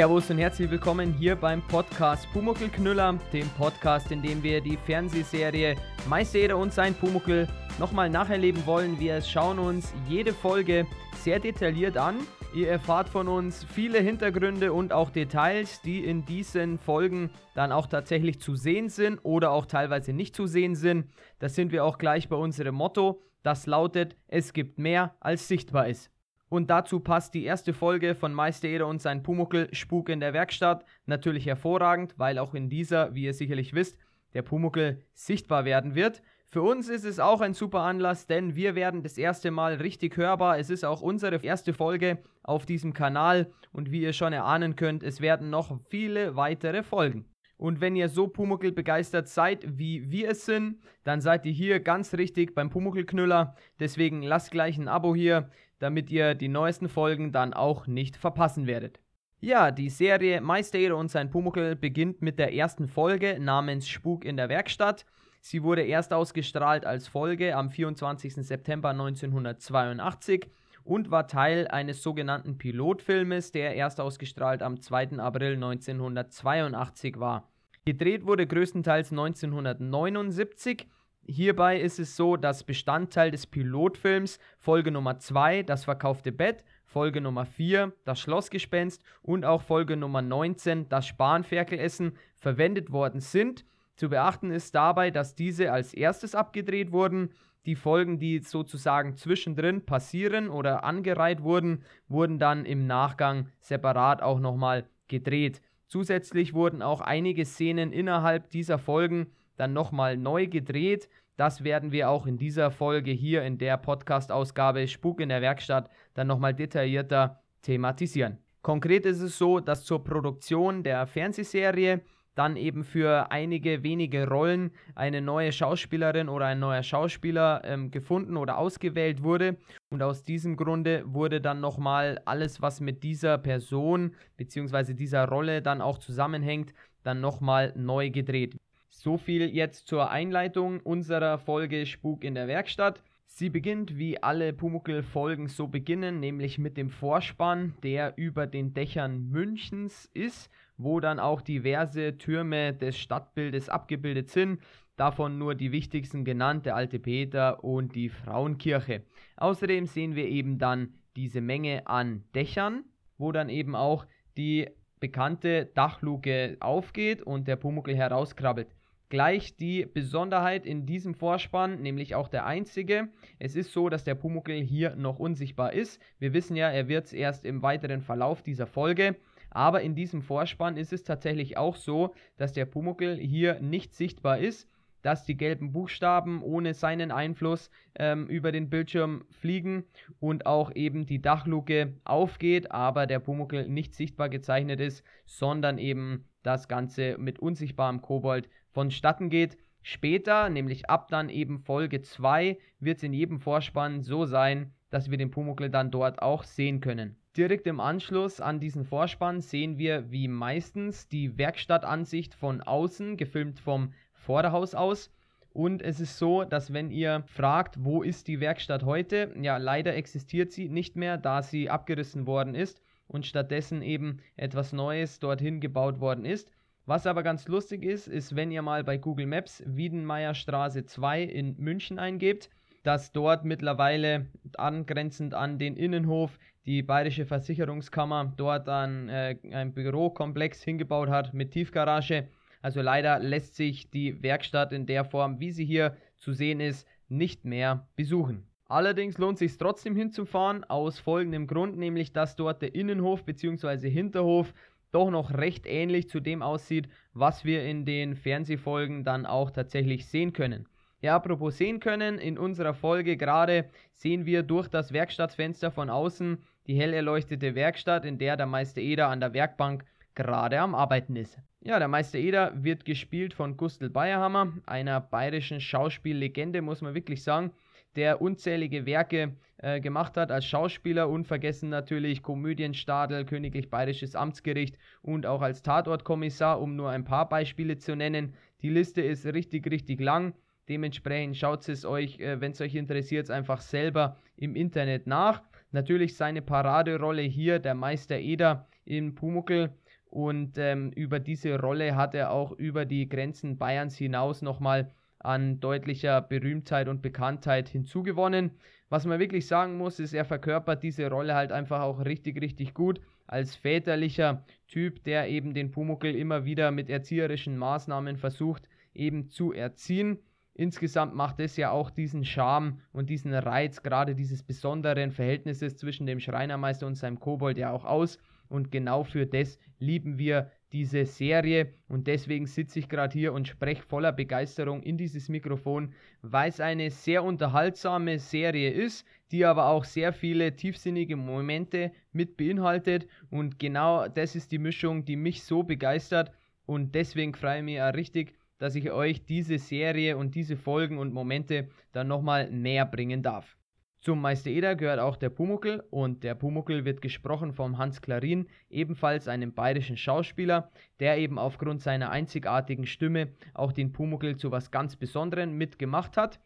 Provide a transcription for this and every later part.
Servus und herzlich willkommen hier beim Podcast Pumuckelknüller, dem Podcast, in dem wir die Fernsehserie Meister und sein Pumuckel nochmal nacherleben wollen. Wir schauen uns jede Folge sehr detailliert an. Ihr erfahrt von uns viele Hintergründe und auch Details, die in diesen Folgen dann auch tatsächlich zu sehen sind oder auch teilweise nicht zu sehen sind. Das sind wir auch gleich bei unserem Motto. Das lautet, es gibt mehr als sichtbar ist. Und dazu passt die erste Folge von Meister Eder und sein Pumuckel Spuk in der Werkstatt natürlich hervorragend, weil auch in dieser, wie ihr sicherlich wisst, der Pumuckel sichtbar werden wird. Für uns ist es auch ein super Anlass, denn wir werden das erste Mal richtig hörbar. Es ist auch unsere erste Folge auf diesem Kanal und wie ihr schon erahnen könnt, es werden noch viele weitere Folgen. Und wenn ihr so Pumuckel begeistert seid, wie wir es sind, dann seid ihr hier ganz richtig beim Pumuckelknüller. Deswegen lasst gleich ein Abo hier, damit ihr die neuesten Folgen dann auch nicht verpassen werdet. Ja, die Serie Meister und sein Pumuckel beginnt mit der ersten Folge namens Spuk in der Werkstatt. Sie wurde erst ausgestrahlt als Folge am 24. September 1982 und war Teil eines sogenannten Pilotfilmes, der erst ausgestrahlt am 2. April 1982 war. Gedreht wurde größtenteils 1979. Hierbei ist es so, dass Bestandteil des Pilotfilms Folge Nummer 2, das verkaufte Bett, Folge Nummer 4, das Schlossgespenst und auch Folge Nummer 19, das Spanferkelessen, verwendet worden sind. Zu beachten ist dabei, dass diese als erstes abgedreht wurden. Die Folgen, die sozusagen zwischendrin passieren oder angereiht wurden, wurden dann im Nachgang separat auch nochmal gedreht. Zusätzlich wurden auch einige Szenen innerhalb dieser Folgen dann nochmal neu gedreht. Das werden wir auch in dieser Folge hier in der Podcast-Ausgabe Spuk in der Werkstatt dann nochmal detaillierter thematisieren. Konkret ist es so, dass zur Produktion der Fernsehserie dann eben für einige wenige Rollen eine neue Schauspielerin oder ein neuer Schauspieler ähm, gefunden oder ausgewählt wurde. Und aus diesem Grunde wurde dann nochmal alles, was mit dieser Person bzw. dieser Rolle dann auch zusammenhängt, dann nochmal neu gedreht. So viel jetzt zur Einleitung unserer Folge Spuk in der Werkstatt. Sie beginnt wie alle Pumuckel-Folgen so beginnen, nämlich mit dem Vorspann, der über den Dächern Münchens ist wo dann auch diverse Türme des Stadtbildes abgebildet sind. Davon nur die wichtigsten genannt, der alte Peter und die Frauenkirche. Außerdem sehen wir eben dann diese Menge an Dächern, wo dann eben auch die bekannte Dachluke aufgeht und der Pumuckel herauskrabbelt. Gleich die Besonderheit in diesem Vorspann, nämlich auch der einzige. Es ist so, dass der Pumuckel hier noch unsichtbar ist. Wir wissen ja, er wird es erst im weiteren Verlauf dieser Folge aber in diesem Vorspann ist es tatsächlich auch so, dass der Pumuckel hier nicht sichtbar ist, dass die gelben Buchstaben ohne seinen Einfluss ähm, über den Bildschirm fliegen und auch eben die Dachluke aufgeht, aber der Pumuckel nicht sichtbar gezeichnet ist, sondern eben das Ganze mit unsichtbarem Kobold vonstatten geht. Später, nämlich ab dann eben Folge 2, wird es in jedem Vorspann so sein, dass wir den Pumuckel dann dort auch sehen können. Direkt im Anschluss an diesen Vorspann sehen wir wie meistens die Werkstattansicht von außen, gefilmt vom Vorderhaus aus. Und es ist so, dass wenn ihr fragt, wo ist die Werkstatt heute, ja leider existiert sie nicht mehr, da sie abgerissen worden ist und stattdessen eben etwas Neues dorthin gebaut worden ist. Was aber ganz lustig ist, ist, wenn ihr mal bei Google Maps Wiedenmeierstraße 2 in München eingebt, dass dort mittlerweile angrenzend an den Innenhof die Bayerische Versicherungskammer dort ein, äh, ein Bürokomplex hingebaut hat mit Tiefgarage. Also leider lässt sich die Werkstatt in der Form, wie sie hier zu sehen ist, nicht mehr besuchen. Allerdings lohnt sich trotzdem hinzufahren, aus folgendem Grund, nämlich dass dort der Innenhof bzw. Hinterhof doch noch recht ähnlich zu dem aussieht, was wir in den Fernsehfolgen dann auch tatsächlich sehen können. Ja, apropos sehen können, in unserer Folge gerade sehen wir durch das Werkstattfenster von außen die hell erleuchtete Werkstatt, in der der Meister Eder an der Werkbank gerade am Arbeiten ist. Ja, der Meister Eder wird gespielt von Gustl Bayerhammer, einer bayerischen Schauspiellegende, muss man wirklich sagen, der unzählige Werke äh, gemacht hat als Schauspieler, unvergessen natürlich Komödienstadel, Königlich Bayerisches Amtsgericht und auch als Tatortkommissar, um nur ein paar Beispiele zu nennen. Die Liste ist richtig, richtig lang. Dementsprechend schaut es euch, äh, wenn es euch interessiert, einfach selber im Internet nach. Natürlich seine Paraderolle hier, der Meister Eder in Pumuckel, und ähm, über diese Rolle hat er auch über die Grenzen Bayerns hinaus nochmal an deutlicher Berühmtheit und Bekanntheit hinzugewonnen. Was man wirklich sagen muss, ist, er verkörpert diese Rolle halt einfach auch richtig, richtig gut als väterlicher Typ, der eben den Pumuckel immer wieder mit erzieherischen Maßnahmen versucht eben zu erziehen. Insgesamt macht es ja auch diesen Charme und diesen Reiz, gerade dieses besonderen Verhältnisses zwischen dem Schreinermeister und seinem Kobold ja auch aus. Und genau für das lieben wir diese Serie. Und deswegen sitze ich gerade hier und spreche voller Begeisterung in dieses Mikrofon, weil es eine sehr unterhaltsame Serie ist, die aber auch sehr viele tiefsinnige Momente mit beinhaltet. Und genau das ist die Mischung, die mich so begeistert. Und deswegen freue ich mich auch richtig, dass ich euch diese Serie und diese Folgen und Momente dann nochmal näher bringen darf. Zum Meister Eder gehört auch der Pumuckel und der Pumuckel wird gesprochen vom Hans Klarin, ebenfalls einem bayerischen Schauspieler, der eben aufgrund seiner einzigartigen Stimme auch den Pumuckel zu was ganz Besonderem mitgemacht hat.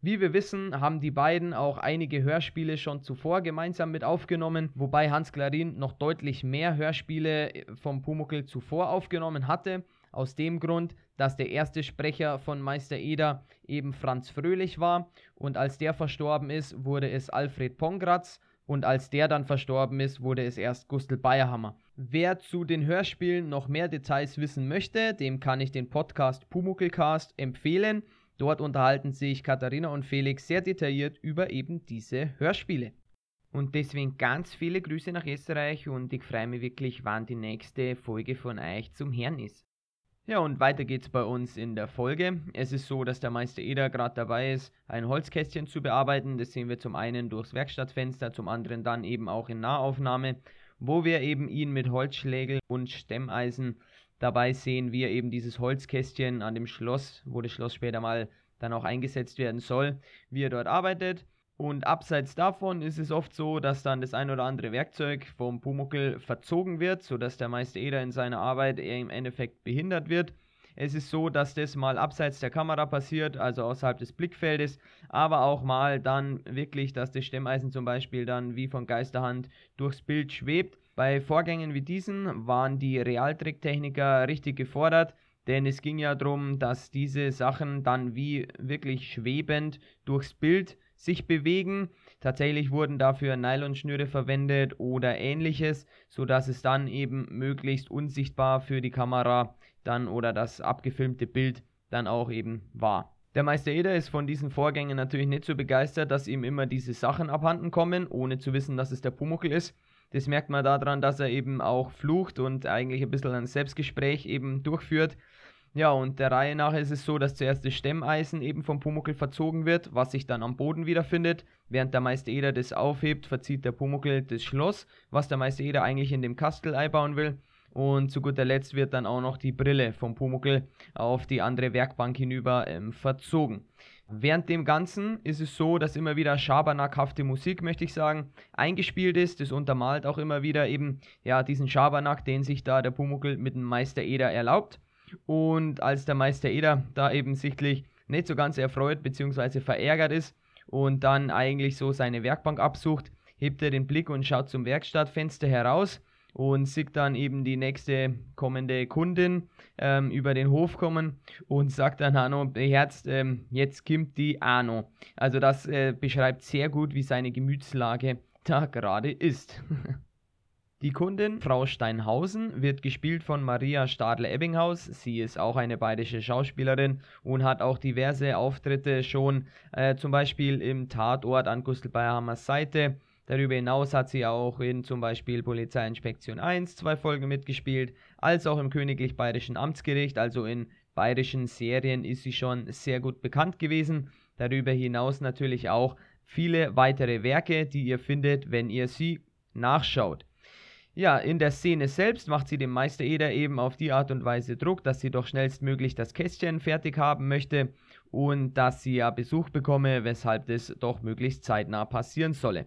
Wie wir wissen, haben die beiden auch einige Hörspiele schon zuvor gemeinsam mit aufgenommen, wobei Hans Klarin noch deutlich mehr Hörspiele vom Pumuckel zuvor aufgenommen hatte. Aus dem Grund, dass der erste Sprecher von Meister Eder eben Franz Fröhlich war und als der verstorben ist, wurde es Alfred Pongratz und als der dann verstorben ist, wurde es erst Gustl Bayerhammer. Wer zu den Hörspielen noch mehr Details wissen möchte, dem kann ich den Podcast Pumuckelcast empfehlen. Dort unterhalten sich Katharina und Felix sehr detailliert über eben diese Hörspiele. Und deswegen ganz viele Grüße nach Österreich und ich freue mich wirklich, wann die nächste Folge von euch zum Herrn ist. Ja, und weiter geht's bei uns in der Folge. Es ist so, dass der Meister Eder gerade dabei ist, ein Holzkästchen zu bearbeiten. Das sehen wir zum einen durchs Werkstattfenster, zum anderen dann eben auch in Nahaufnahme, wo wir eben ihn mit Holzschlägel und Stemmeisen dabei sehen, wie er eben dieses Holzkästchen an dem Schloss, wo das Schloss später mal dann auch eingesetzt werden soll, wie er dort arbeitet. Und abseits davon ist es oft so, dass dann das ein oder andere Werkzeug vom Pumuckel verzogen wird, sodass der Meister Eder in seiner Arbeit im Endeffekt behindert wird. Es ist so, dass das mal abseits der Kamera passiert, also außerhalb des Blickfeldes, aber auch mal dann wirklich, dass das Stemmeisen zum Beispiel dann wie von Geisterhand durchs Bild schwebt. Bei Vorgängen wie diesen waren die Realtricktechniker richtig gefordert, denn es ging ja darum, dass diese Sachen dann wie wirklich schwebend durchs Bild sich bewegen. Tatsächlich wurden dafür Nylonschnüre verwendet oder ähnliches, sodass es dann eben möglichst unsichtbar für die Kamera dann oder das abgefilmte Bild dann auch eben war. Der Meister Eder ist von diesen Vorgängen natürlich nicht so begeistert, dass ihm immer diese Sachen abhanden kommen, ohne zu wissen, dass es der Pumuckel ist. Das merkt man daran, dass er eben auch flucht und eigentlich ein bisschen ein Selbstgespräch eben durchführt. Ja, und der Reihe nach ist es so, dass zuerst das Stemmeisen eben vom Pumuckel verzogen wird, was sich dann am Boden wiederfindet. Während der Meister Eder das aufhebt, verzieht der Pumuckel das Schloss, was der Meister Eder eigentlich in dem Kastel einbauen will. Und zu guter Letzt wird dann auch noch die Brille vom Pumuckel auf die andere Werkbank hinüber ähm, verzogen. Während dem Ganzen ist es so, dass immer wieder Schabernackhafte Musik, möchte ich sagen, eingespielt ist. Das untermalt auch immer wieder eben ja, diesen Schabernack, den sich da der Pumuckel mit dem Meister Eder erlaubt. Und als der Meister Eder da eben sichtlich nicht so ganz erfreut bzw. verärgert ist und dann eigentlich so seine Werkbank absucht, hebt er den Blick und schaut zum Werkstattfenster heraus und sieht dann eben die nächste kommende Kundin ähm, über den Hof kommen und sagt dann Hanno, beherzt, ähm, jetzt kommt die Ano. Also das äh, beschreibt sehr gut, wie seine Gemütslage da gerade ist. Die Kundin, Frau Steinhausen, wird gespielt von Maria Stadler-Ebbinghaus. Sie ist auch eine bayerische Schauspielerin und hat auch diverse Auftritte schon, äh, zum Beispiel im Tatort an Gustl Bayerhammers Seite. Darüber hinaus hat sie auch in zum Beispiel Polizeiinspektion 1 zwei Folgen mitgespielt, als auch im Königlich Bayerischen Amtsgericht, also in bayerischen Serien ist sie schon sehr gut bekannt gewesen. Darüber hinaus natürlich auch viele weitere Werke, die ihr findet, wenn ihr sie nachschaut. Ja, in der Szene selbst macht sie dem Meister Eder eben auf die Art und Weise Druck, dass sie doch schnellstmöglich das Kästchen fertig haben möchte und dass sie ja Besuch bekomme, weshalb das doch möglichst zeitnah passieren solle.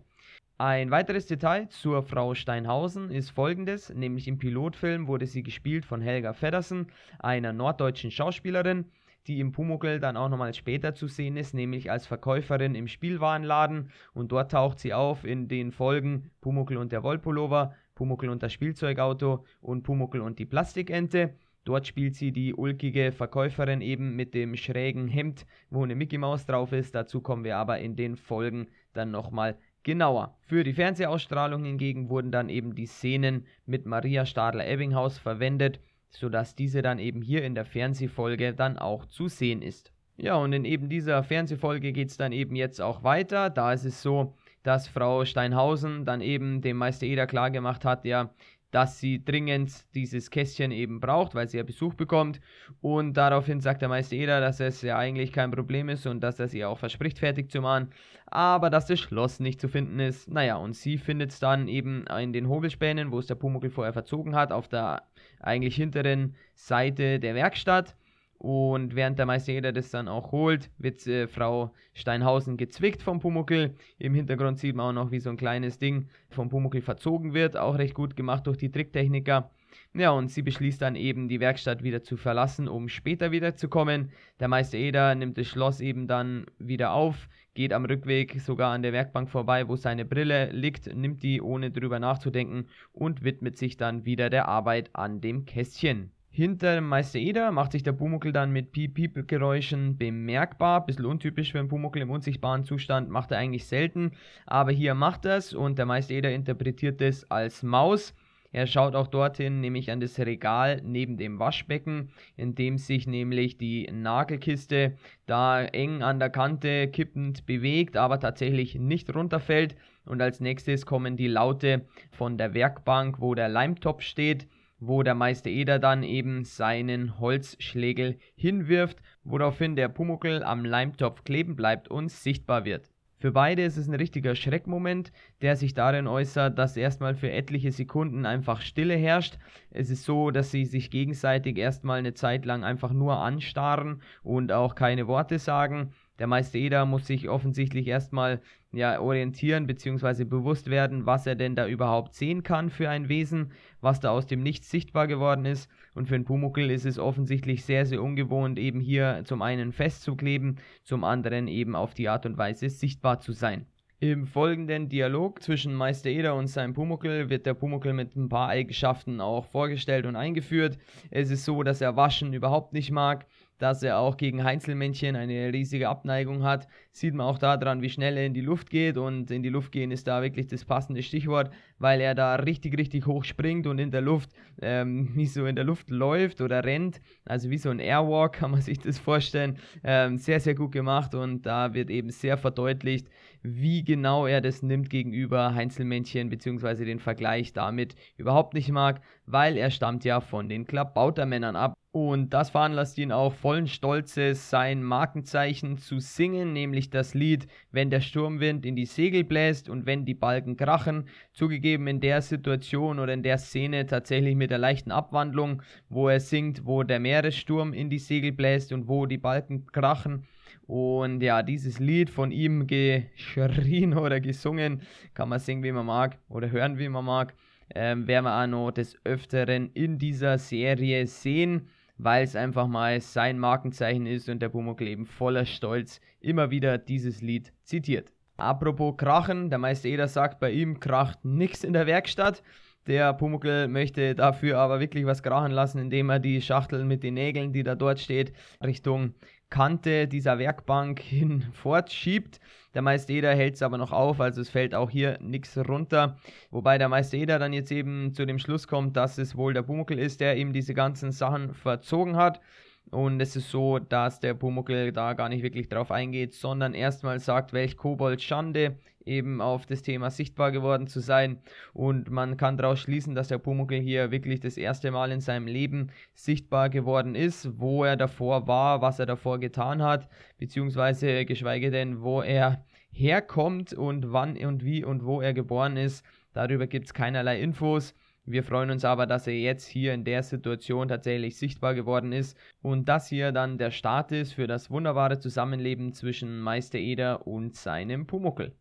Ein weiteres Detail zur Frau Steinhausen ist folgendes, nämlich im Pilotfilm wurde sie gespielt von Helga Feddersen, einer norddeutschen Schauspielerin, die im Pumuckl dann auch nochmal später zu sehen ist, nämlich als Verkäuferin im Spielwarenladen. Und dort taucht sie auf in den Folgen Pumuckl und der Wollpullover, Pumuckel und das Spielzeugauto und Pumuckel und die Plastikente. Dort spielt sie die ulkige Verkäuferin eben mit dem schrägen Hemd, wo eine Mickey Maus drauf ist. Dazu kommen wir aber in den Folgen dann nochmal genauer. Für die Fernsehausstrahlung hingegen wurden dann eben die Szenen mit Maria Stadler-Ebbinghaus verwendet, sodass diese dann eben hier in der Fernsehfolge dann auch zu sehen ist. Ja, und in eben dieser Fernsehfolge geht es dann eben jetzt auch weiter. Da ist es so, dass Frau Steinhausen dann eben dem Meister Eder klargemacht hat, ja, dass sie dringend dieses Kästchen eben braucht, weil sie ja Besuch bekommt. Und daraufhin sagt der Meister Eder, dass es ja eigentlich kein Problem ist und dass er sie auch verspricht, fertig zu machen, aber dass das Schloss nicht zu finden ist. Naja, und sie findet es dann eben in den Hobelspänen, wo es der Pumuckl vorher verzogen hat, auf der eigentlich hinteren Seite der Werkstatt. Und während der Meister Eder das dann auch holt, wird äh, Frau Steinhausen gezwickt vom Pumuckel. Im Hintergrund sieht man auch noch, wie so ein kleines Ding vom Pumuckel verzogen wird. Auch recht gut gemacht durch die Tricktechniker. Ja, und sie beschließt dann eben, die Werkstatt wieder zu verlassen, um später wiederzukommen. Der Meister Eder nimmt das Schloss eben dann wieder auf, geht am Rückweg sogar an der Werkbank vorbei, wo seine Brille liegt, nimmt die ohne drüber nachzudenken und widmet sich dann wieder der Arbeit an dem Kästchen. Hinter dem Meister Eder macht sich der Pumuckel dann mit Piep-Piep-Geräuschen bemerkbar. Bisschen untypisch für einen Pumuckel im unsichtbaren Zustand, macht er eigentlich selten. Aber hier macht er es und der Meister Eder interpretiert es als Maus. Er schaut auch dorthin, nämlich an das Regal neben dem Waschbecken, in dem sich nämlich die Nagelkiste da eng an der Kante kippend bewegt, aber tatsächlich nicht runterfällt. Und als nächstes kommen die Laute von der Werkbank, wo der Leimtopf steht wo der Meister Eder dann eben seinen Holzschlägel hinwirft, woraufhin der Pumuckel am Leimtopf kleben bleibt und sichtbar wird. Für beide ist es ein richtiger Schreckmoment, der sich darin äußert, dass erstmal für etliche Sekunden einfach Stille herrscht. Es ist so, dass sie sich gegenseitig erstmal eine Zeit lang einfach nur anstarren und auch keine Worte sagen. Der Meister Eder muss sich offensichtlich erstmal ja, orientieren bzw. bewusst werden, was er denn da überhaupt sehen kann für ein Wesen, was da aus dem Nichts sichtbar geworden ist. Und für einen Pumuckel ist es offensichtlich sehr, sehr ungewohnt, eben hier zum einen festzukleben, zum anderen eben auf die Art und Weise sichtbar zu sein. Im folgenden Dialog zwischen Meister Eder und seinem Pumuckel wird der Pumuckel mit ein paar Eigenschaften auch vorgestellt und eingeführt. Es ist so, dass er Waschen überhaupt nicht mag, dass er auch gegen Heinzelmännchen eine riesige Abneigung hat. Sieht man auch daran, wie schnell er in die Luft geht. Und in die Luft gehen ist da wirklich das passende Stichwort, weil er da richtig, richtig hoch springt und in der Luft, ähm, wie so in der Luft läuft oder rennt. Also wie so ein Airwalk kann man sich das vorstellen. Ähm, sehr, sehr gut gemacht und da wird eben sehr verdeutlicht, wie genau er das nimmt gegenüber Heinzelmännchen, beziehungsweise den Vergleich damit überhaupt nicht mag, weil er stammt ja von den Klabautermännern ab. Und das veranlasst ihn auch vollen Stolzes, sein Markenzeichen zu singen, nämlich das Lied Wenn der Sturmwind in die Segel bläst und wenn die Balken krachen. Zugegeben in der Situation oder in der Szene tatsächlich mit der leichten Abwandlung, wo er singt, wo der Meeressturm in die Segel bläst und wo die Balken krachen. Und ja, dieses Lied von ihm geschrien oder gesungen, kann man singen, wie man mag oder hören, wie man mag, ähm, werden wir auch noch des Öfteren in dieser Serie sehen weil es einfach mal sein Markenzeichen ist und der Pumuckl eben voller Stolz immer wieder dieses Lied zitiert. Apropos Krachen, der Meister Eder sagt, bei ihm kracht nichts in der Werkstatt. Der Pumuckl möchte dafür aber wirklich was krachen lassen, indem er die Schachtel mit den Nägeln, die da dort steht, Richtung Kante dieser Werkbank hin fortschiebt. Der Meister hält es aber noch auf, also es fällt auch hier nichts runter. Wobei der Meister dann jetzt eben zu dem Schluss kommt, dass es wohl der Pumuckl ist, der ihm diese ganzen Sachen verzogen hat. Und es ist so, dass der Pumuckl da gar nicht wirklich drauf eingeht, sondern erstmal sagt, welch Kobold Schande eben auf das Thema sichtbar geworden zu sein. Und man kann daraus schließen, dass der Pumuckl hier wirklich das erste Mal in seinem Leben sichtbar geworden ist, wo er davor war, was er davor getan hat, beziehungsweise geschweige denn, wo er herkommt und wann und wie und wo er geboren ist. Darüber gibt es keinerlei Infos. Wir freuen uns aber, dass er jetzt hier in der Situation tatsächlich sichtbar geworden ist und das hier dann der Start ist für das wunderbare Zusammenleben zwischen Meister Eder und seinem Pumuckel.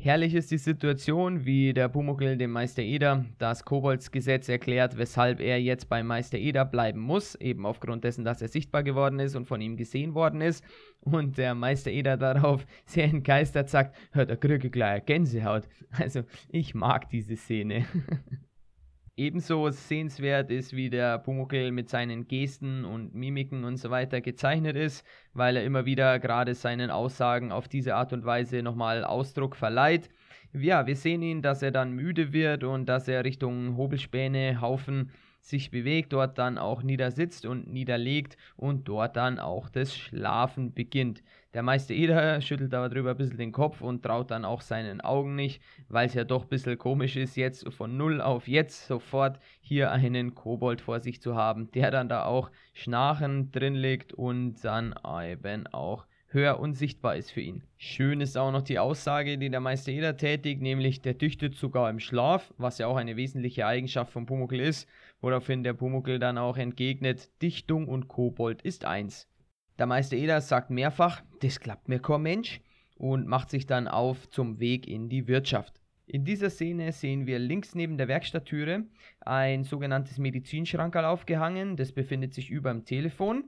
Herrlich ist die Situation, wie der Pumuckl dem Meister Eder das Koboldsgesetz erklärt, weshalb er jetzt bei Meister Eder bleiben muss, eben aufgrund dessen, dass er sichtbar geworden ist und von ihm gesehen worden ist. Und der Meister Eder darauf sehr entgeistert sagt, hört der Krücke gleich Gänsehaut. Also ich mag diese Szene. Ebenso sehenswert ist, wie der Pumuckl mit seinen Gesten und Mimiken und so weiter gezeichnet ist, weil er immer wieder gerade seinen Aussagen auf diese Art und Weise nochmal Ausdruck verleiht. Ja, wir sehen ihn, dass er dann müde wird und dass er Richtung Hobelspäne, Haufen sich bewegt, dort dann auch niedersitzt und niederlegt und dort dann auch das Schlafen beginnt. Der Meister Eder schüttelt aber drüber ein bisschen den Kopf und traut dann auch seinen Augen nicht, weil es ja doch ein bisschen komisch ist, jetzt von null auf jetzt sofort hier einen Kobold vor sich zu haben, der dann da auch schnarchend drin liegt und dann eben auch höher und sichtbar ist für ihn. Schön ist auch noch die Aussage, die der Meister Eder tätigt, nämlich der düchtet sogar im Schlaf, was ja auch eine wesentliche Eigenschaft von Pumuckl ist, woraufhin der Pumuckl dann auch entgegnet, Dichtung und Kobold ist eins. Der Meister Eder sagt mehrfach, das klappt mir kein Mensch und macht sich dann auf zum Weg in die Wirtschaft. In dieser Szene sehen wir links neben der Werkstatttüre ein sogenanntes Medizinschrankerl aufgehangen, das befindet sich über dem Telefon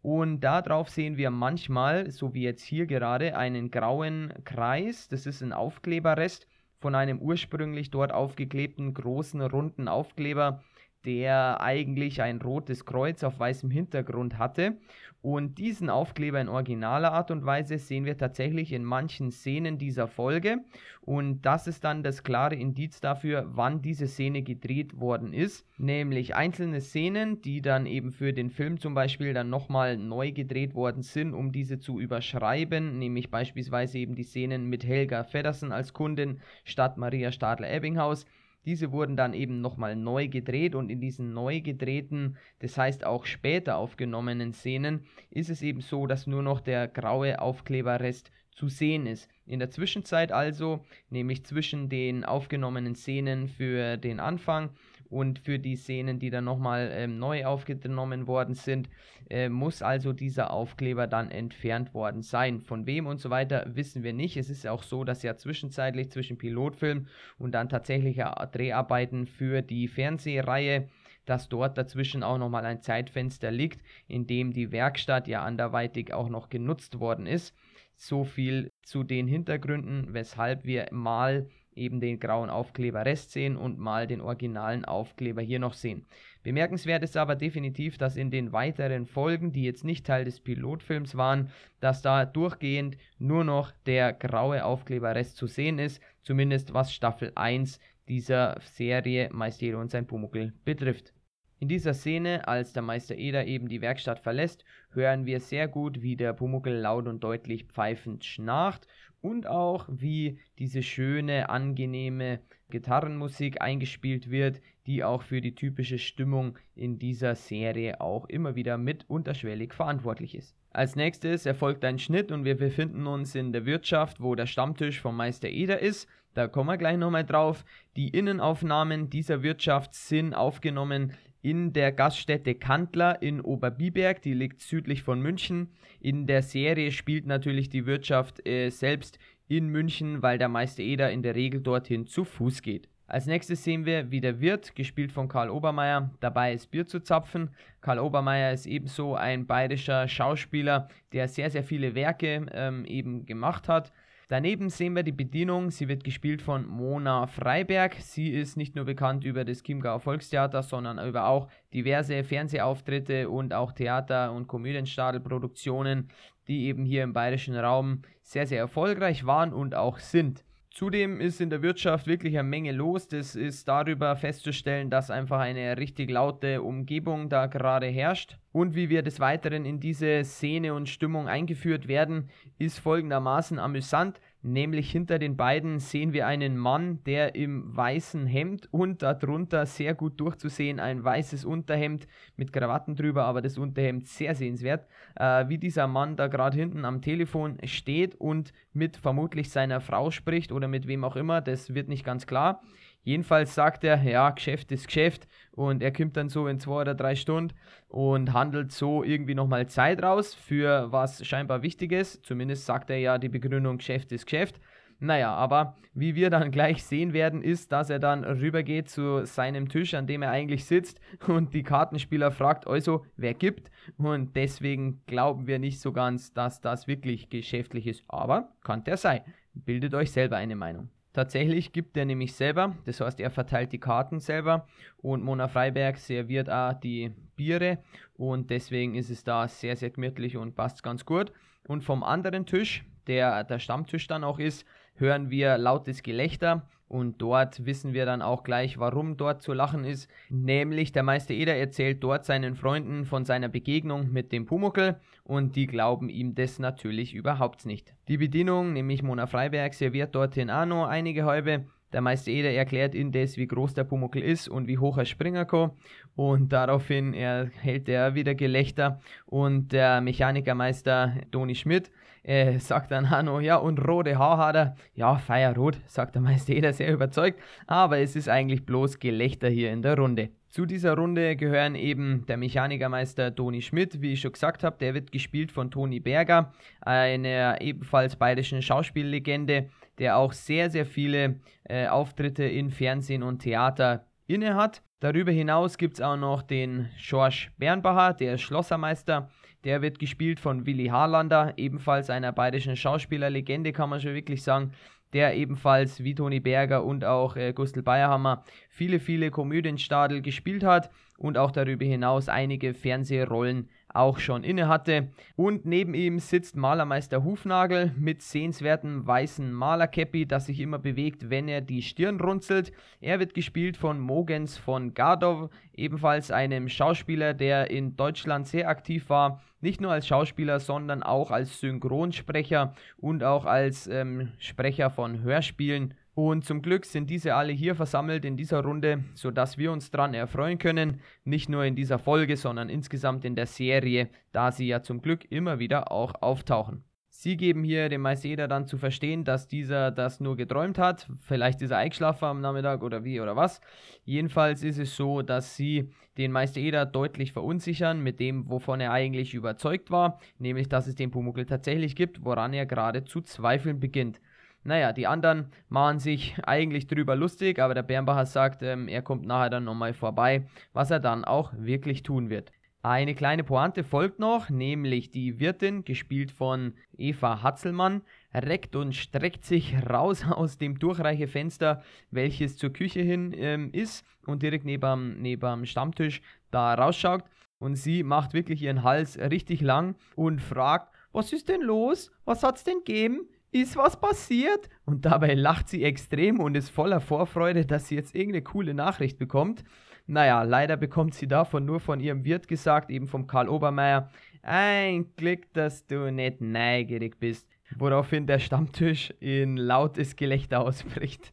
und darauf sehen wir manchmal, so wie jetzt hier gerade, einen grauen Kreis. Das ist ein Aufkleberrest von einem ursprünglich dort aufgeklebten großen runden Aufkleber, der eigentlich ein rotes Kreuz auf weißem Hintergrund hatte. Und diesen Aufkleber in originaler Art und Weise sehen wir tatsächlich in manchen Szenen dieser Folge. Und das ist dann das klare Indiz dafür, wann diese Szene gedreht worden ist. Nämlich einzelne Szenen, die dann eben für den Film zum Beispiel dann nochmal neu gedreht worden sind, um diese zu überschreiben. Nämlich beispielsweise eben die Szenen mit Helga Feddersen als Kundin statt Maria Stadler-Ebbinghaus diese wurden dann eben nochmal neu gedreht und in diesen neu gedrehten, das heißt auch später aufgenommenen Szenen, ist es eben so, dass nur noch der graue Aufkleberrest zu sehen ist. In der Zwischenzeit also, nämlich zwischen den aufgenommenen Szenen für den Anfang und für die Szenen, die dann nochmal ähm, neu aufgenommen worden sind, äh, muss also dieser Aufkleber dann entfernt worden sein. Von wem und so weiter wissen wir nicht. Es ist auch so, dass ja zwischenzeitlich zwischen Pilotfilm und dann tatsächliche Dreharbeiten für die Fernsehreihe dass dort dazwischen auch nochmal ein Zeitfenster liegt, in dem die Werkstatt ja anderweitig auch noch genutzt worden ist. So viel zu den Hintergründen, weshalb wir mal eben den grauen Aufkleber Rest sehen und mal den originalen Aufkleber hier noch sehen. Bemerkenswert ist aber definitiv, dass in den weiteren Folgen, die jetzt nicht Teil des Pilotfilms waren, dass da durchgehend nur noch der graue Aufkleber Rest zu sehen ist, zumindest was Staffel 1 dieser Serie Meister und sein Pumuckl betrifft. In dieser Szene, als der Meister Eder eben die Werkstatt verlässt, hören wir sehr gut, wie der Pumuckl laut und deutlich pfeifend schnarcht und auch wie diese schöne, angenehme Gitarrenmusik eingespielt wird, die auch für die typische Stimmung in dieser Serie auch immer wieder mit unterschwellig verantwortlich ist. Als nächstes erfolgt ein Schnitt und wir befinden uns in der Wirtschaft, wo der Stammtisch vom Meister Eder ist. Da kommen wir gleich nochmal drauf. Die Innenaufnahmen dieser Wirtschaft sind aufgenommen in der Gaststätte Kantler in Oberbiberg, die liegt südlich von München. In der Serie spielt natürlich die Wirtschaft äh, selbst in München, weil der Meister Eder in der Regel dorthin zu Fuß geht. Als nächstes sehen wir, wie der Wirt, gespielt von Karl Obermeier, dabei ist, Bier zu zapfen. Karl Obermeier ist ebenso ein bayerischer Schauspieler, der sehr, sehr viele Werke ähm, eben gemacht hat. Daneben sehen wir die Bedienung. Sie wird gespielt von Mona Freiberg. Sie ist nicht nur bekannt über das Chiemgauer Volkstheater, sondern über auch diverse Fernsehauftritte und auch Theater- und Komödienstadelproduktionen, die eben hier im bayerischen Raum sehr, sehr erfolgreich waren und auch sind. Zudem ist in der Wirtschaft wirklich eine Menge los. Das ist darüber festzustellen, dass einfach eine richtig laute Umgebung da gerade herrscht. Und wie wir des Weiteren in diese Szene und Stimmung eingeführt werden, ist folgendermaßen amüsant. Nämlich hinter den beiden sehen wir einen Mann, der im weißen Hemd und darunter sehr gut durchzusehen ein weißes Unterhemd mit Krawatten drüber, aber das Unterhemd sehr sehenswert, äh, wie dieser Mann da gerade hinten am Telefon steht und mit vermutlich seiner Frau spricht oder mit wem auch immer, das wird nicht ganz klar. Jedenfalls sagt er, ja, Geschäft ist Geschäft und er kommt dann so in zwei oder drei Stunden und handelt so irgendwie nochmal Zeit raus für was scheinbar Wichtiges. Zumindest sagt er ja die Begründung, Geschäft ist Geschäft. Naja, aber wie wir dann gleich sehen werden, ist, dass er dann rübergeht zu seinem Tisch, an dem er eigentlich sitzt und die Kartenspieler fragt also, wer gibt. Und deswegen glauben wir nicht so ganz, dass das wirklich geschäftlich ist. Aber kann der sein. Bildet euch selber eine Meinung. Tatsächlich gibt er nämlich selber, das heißt, er verteilt die Karten selber und Mona Freiberg serviert auch die Biere und deswegen ist es da sehr, sehr gemütlich und passt ganz gut. Und vom anderen Tisch, der der Stammtisch dann auch ist, hören wir lautes Gelächter und dort wissen wir dann auch gleich, warum dort zu lachen ist. Nämlich der Meister Eder erzählt dort seinen Freunden von seiner Begegnung mit dem Pumuckel und die glauben ihm das natürlich überhaupt nicht. Die Bedienung, nämlich Mona Freiberg, serviert dorthin auch noch einige halbe. Der Meister Eder erklärt indes, wie groß der Pumuckel ist und wie hoch er springen kann. Und daraufhin erhält er wieder Gelächter. Und der Mechanikermeister Toni Schmidt äh, sagt dann Hanno, ja, und rote Haar hat er. Ja, feierrot, sagt der Meister sehr überzeugt. Aber es ist eigentlich bloß Gelächter hier in der Runde. Zu dieser Runde gehören eben der Mechanikermeister Toni Schmidt, wie ich schon gesagt habe, der wird gespielt von Toni Berger, einer ebenfalls bayerischen Schauspiellegende, der auch sehr, sehr viele äh, Auftritte in Fernsehen und Theater inne hat. Darüber hinaus gibt es auch noch den Schorsch Bernbacher, der ist Schlossermeister. Der wird gespielt von Willi Harlander, ebenfalls einer bayerischen Schauspielerlegende, kann man schon wirklich sagen der ebenfalls wie Toni Berger und auch äh, Gustl Bayerhammer viele, viele Komödienstadel gespielt hat und auch darüber hinaus einige Fernsehrollen auch schon inne hatte. Und neben ihm sitzt Malermeister Hufnagel mit sehenswertem weißen Malerkäppi, das sich immer bewegt, wenn er die Stirn runzelt. Er wird gespielt von Mogens von Gardow, ebenfalls einem Schauspieler, der in Deutschland sehr aktiv war. Nicht nur als Schauspieler, sondern auch als Synchronsprecher und auch als ähm, Sprecher von Hörspielen. Und zum Glück sind diese alle hier versammelt in dieser Runde, sodass wir uns daran erfreuen können. Nicht nur in dieser Folge, sondern insgesamt in der Serie, da sie ja zum Glück immer wieder auch auftauchen. Sie geben hier dem Meister dann zu verstehen, dass dieser das nur geträumt hat. Vielleicht ist er eingeschlafen am Nachmittag oder wie oder was. Jedenfalls ist es so, dass sie den Meister Eder deutlich verunsichern mit dem, wovon er eigentlich überzeugt war, nämlich dass es den Pumuckl tatsächlich gibt, woran er gerade zu zweifeln beginnt. Naja, die anderen machen sich eigentlich drüber lustig, aber der Bernbacher sagt, ähm, er kommt nachher dann nochmal vorbei, was er dann auch wirklich tun wird. Eine kleine Pointe folgt noch, nämlich die Wirtin, gespielt von Eva Hatzelmann, reckt und streckt sich raus aus dem Durchreichefenster, welches zur Küche hin ähm, ist und direkt neben, neben Stammtisch da rausschaut. Und sie macht wirklich ihren Hals richtig lang und fragt, was ist denn los? Was hat's denn gegeben? Ist was passiert? Und dabei lacht sie extrem und ist voller Vorfreude, dass sie jetzt irgendeine coole Nachricht bekommt. Naja, leider bekommt sie davon nur von ihrem Wirt gesagt, eben vom Karl Obermeier. Ein Glück, dass du nicht neugierig bist. Woraufhin der Stammtisch in lautes Gelächter ausbricht.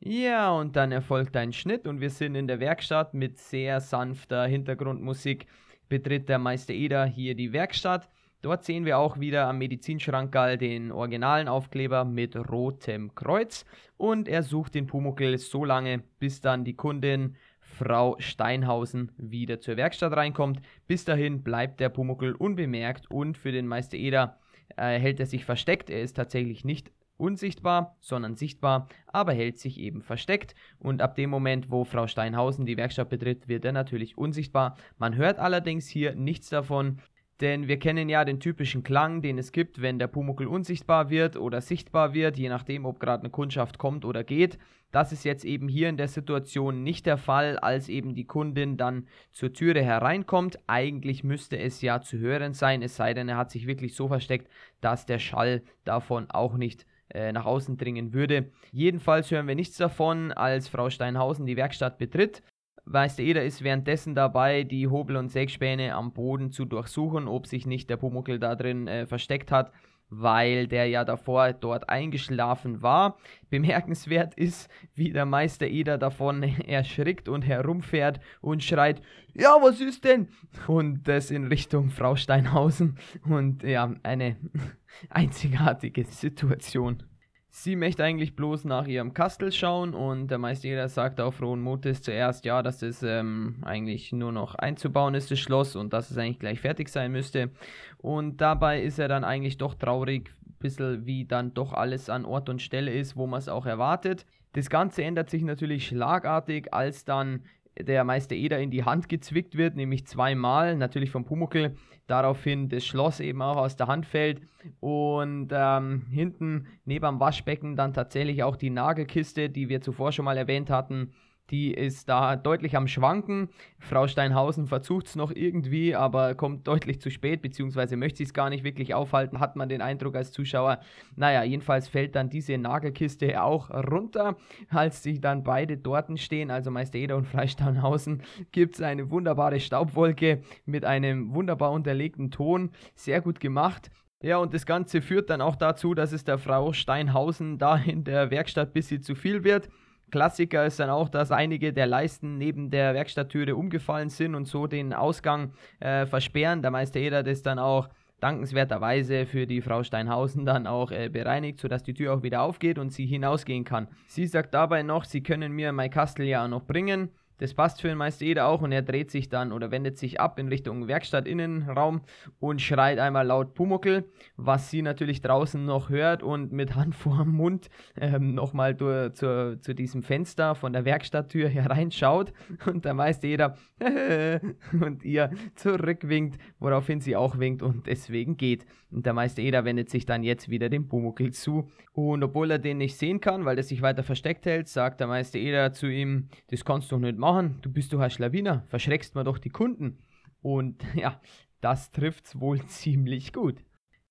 Ja, und dann erfolgt ein Schnitt und wir sind in der Werkstatt mit sehr sanfter Hintergrundmusik. Betritt der Meister Eder hier die Werkstatt Dort sehen wir auch wieder am Medizinschrankgall den originalen Aufkleber mit rotem Kreuz und er sucht den Pumuckel so lange, bis dann die Kundin Frau Steinhausen wieder zur Werkstatt reinkommt. Bis dahin bleibt der Pumuckel unbemerkt und für den Meister Eder äh, hält er sich versteckt. Er ist tatsächlich nicht unsichtbar, sondern sichtbar, aber hält sich eben versteckt. Und ab dem Moment, wo Frau Steinhausen die Werkstatt betritt, wird er natürlich unsichtbar. Man hört allerdings hier nichts davon, denn wir kennen ja den typischen Klang, den es gibt, wenn der Pumuckel unsichtbar wird oder sichtbar wird, je nachdem, ob gerade eine Kundschaft kommt oder geht. Das ist jetzt eben hier in der Situation nicht der Fall, als eben die Kundin dann zur Türe hereinkommt. Eigentlich müsste es ja zu hören sein, es sei denn, er hat sich wirklich so versteckt, dass der Schall davon auch nicht äh, nach außen dringen würde. Jedenfalls hören wir nichts davon, als Frau Steinhausen die Werkstatt betritt. Meister Eder ist währenddessen dabei, die Hobel- und Sägspäne am Boden zu durchsuchen, ob sich nicht der Pumuckel da drin äh, versteckt hat, weil der ja davor dort eingeschlafen war. Bemerkenswert ist, wie der Meister Eder davon erschrickt und herumfährt und schreit, ja, was ist denn? Und das in Richtung Frau Steinhausen. Und ja, eine einzigartige Situation. Sie möchte eigentlich bloß nach ihrem Kastel schauen und der Meister sagt auf frohen Mutes zuerst, ja, dass es ähm, eigentlich nur noch einzubauen ist, das Schloss, und dass es eigentlich gleich fertig sein müsste. Und dabei ist er dann eigentlich doch traurig, bisschen wie dann doch alles an Ort und Stelle ist, wo man es auch erwartet. Das Ganze ändert sich natürlich schlagartig, als dann der Meister Eder in die Hand gezwickt wird, nämlich zweimal, natürlich vom Pumuckel, daraufhin das Schloss eben auch aus der Hand fällt und ähm, hinten neben dem Waschbecken dann tatsächlich auch die Nagelkiste, die wir zuvor schon mal erwähnt hatten, die ist da deutlich am Schwanken. Frau Steinhausen versucht es noch irgendwie, aber kommt deutlich zu spät, beziehungsweise möchte sie es gar nicht wirklich aufhalten, hat man den Eindruck als Zuschauer. Naja, jedenfalls fällt dann diese Nagelkiste auch runter, als sich dann beide dort stehen, also Meister Eder und Frau Steinhausen, gibt es eine wunderbare Staubwolke mit einem wunderbar unterlegten Ton. Sehr gut gemacht. Ja, und das Ganze führt dann auch dazu, dass es der Frau Steinhausen da in der Werkstatt ein bisschen zu viel wird. Klassiker ist dann auch, dass einige der Leisten neben der Werkstatttüre umgefallen sind und so den Ausgang äh, versperren. Der Meister Eder das dann auch dankenswerterweise für die Frau Steinhausen dann auch äh, bereinigt, sodass die Tür auch wieder aufgeht und sie hinausgehen kann. Sie sagt dabei noch, sie können mir mein Kastel ja noch bringen. Das passt für den Meister Eder auch und er dreht sich dann oder wendet sich ab in Richtung Werkstattinnenraum und schreit einmal laut Pumuckel, was sie natürlich draußen noch hört und mit Hand vor dem Mund ähm, nochmal zu, zu diesem Fenster von der Werkstatttür hereinschaut und der Meister Eder und ihr zurückwinkt, woraufhin sie auch winkt und deswegen geht. Und der Meister Eder wendet sich dann jetzt wieder dem Pumuckel zu und obwohl er den nicht sehen kann, weil er sich weiter versteckt hält, sagt der Meister Eder zu ihm, das kannst du doch nicht machen machen, du bist doch ein Schlawiner, verschreckst mir doch die Kunden. Und ja, das trifft's wohl ziemlich gut.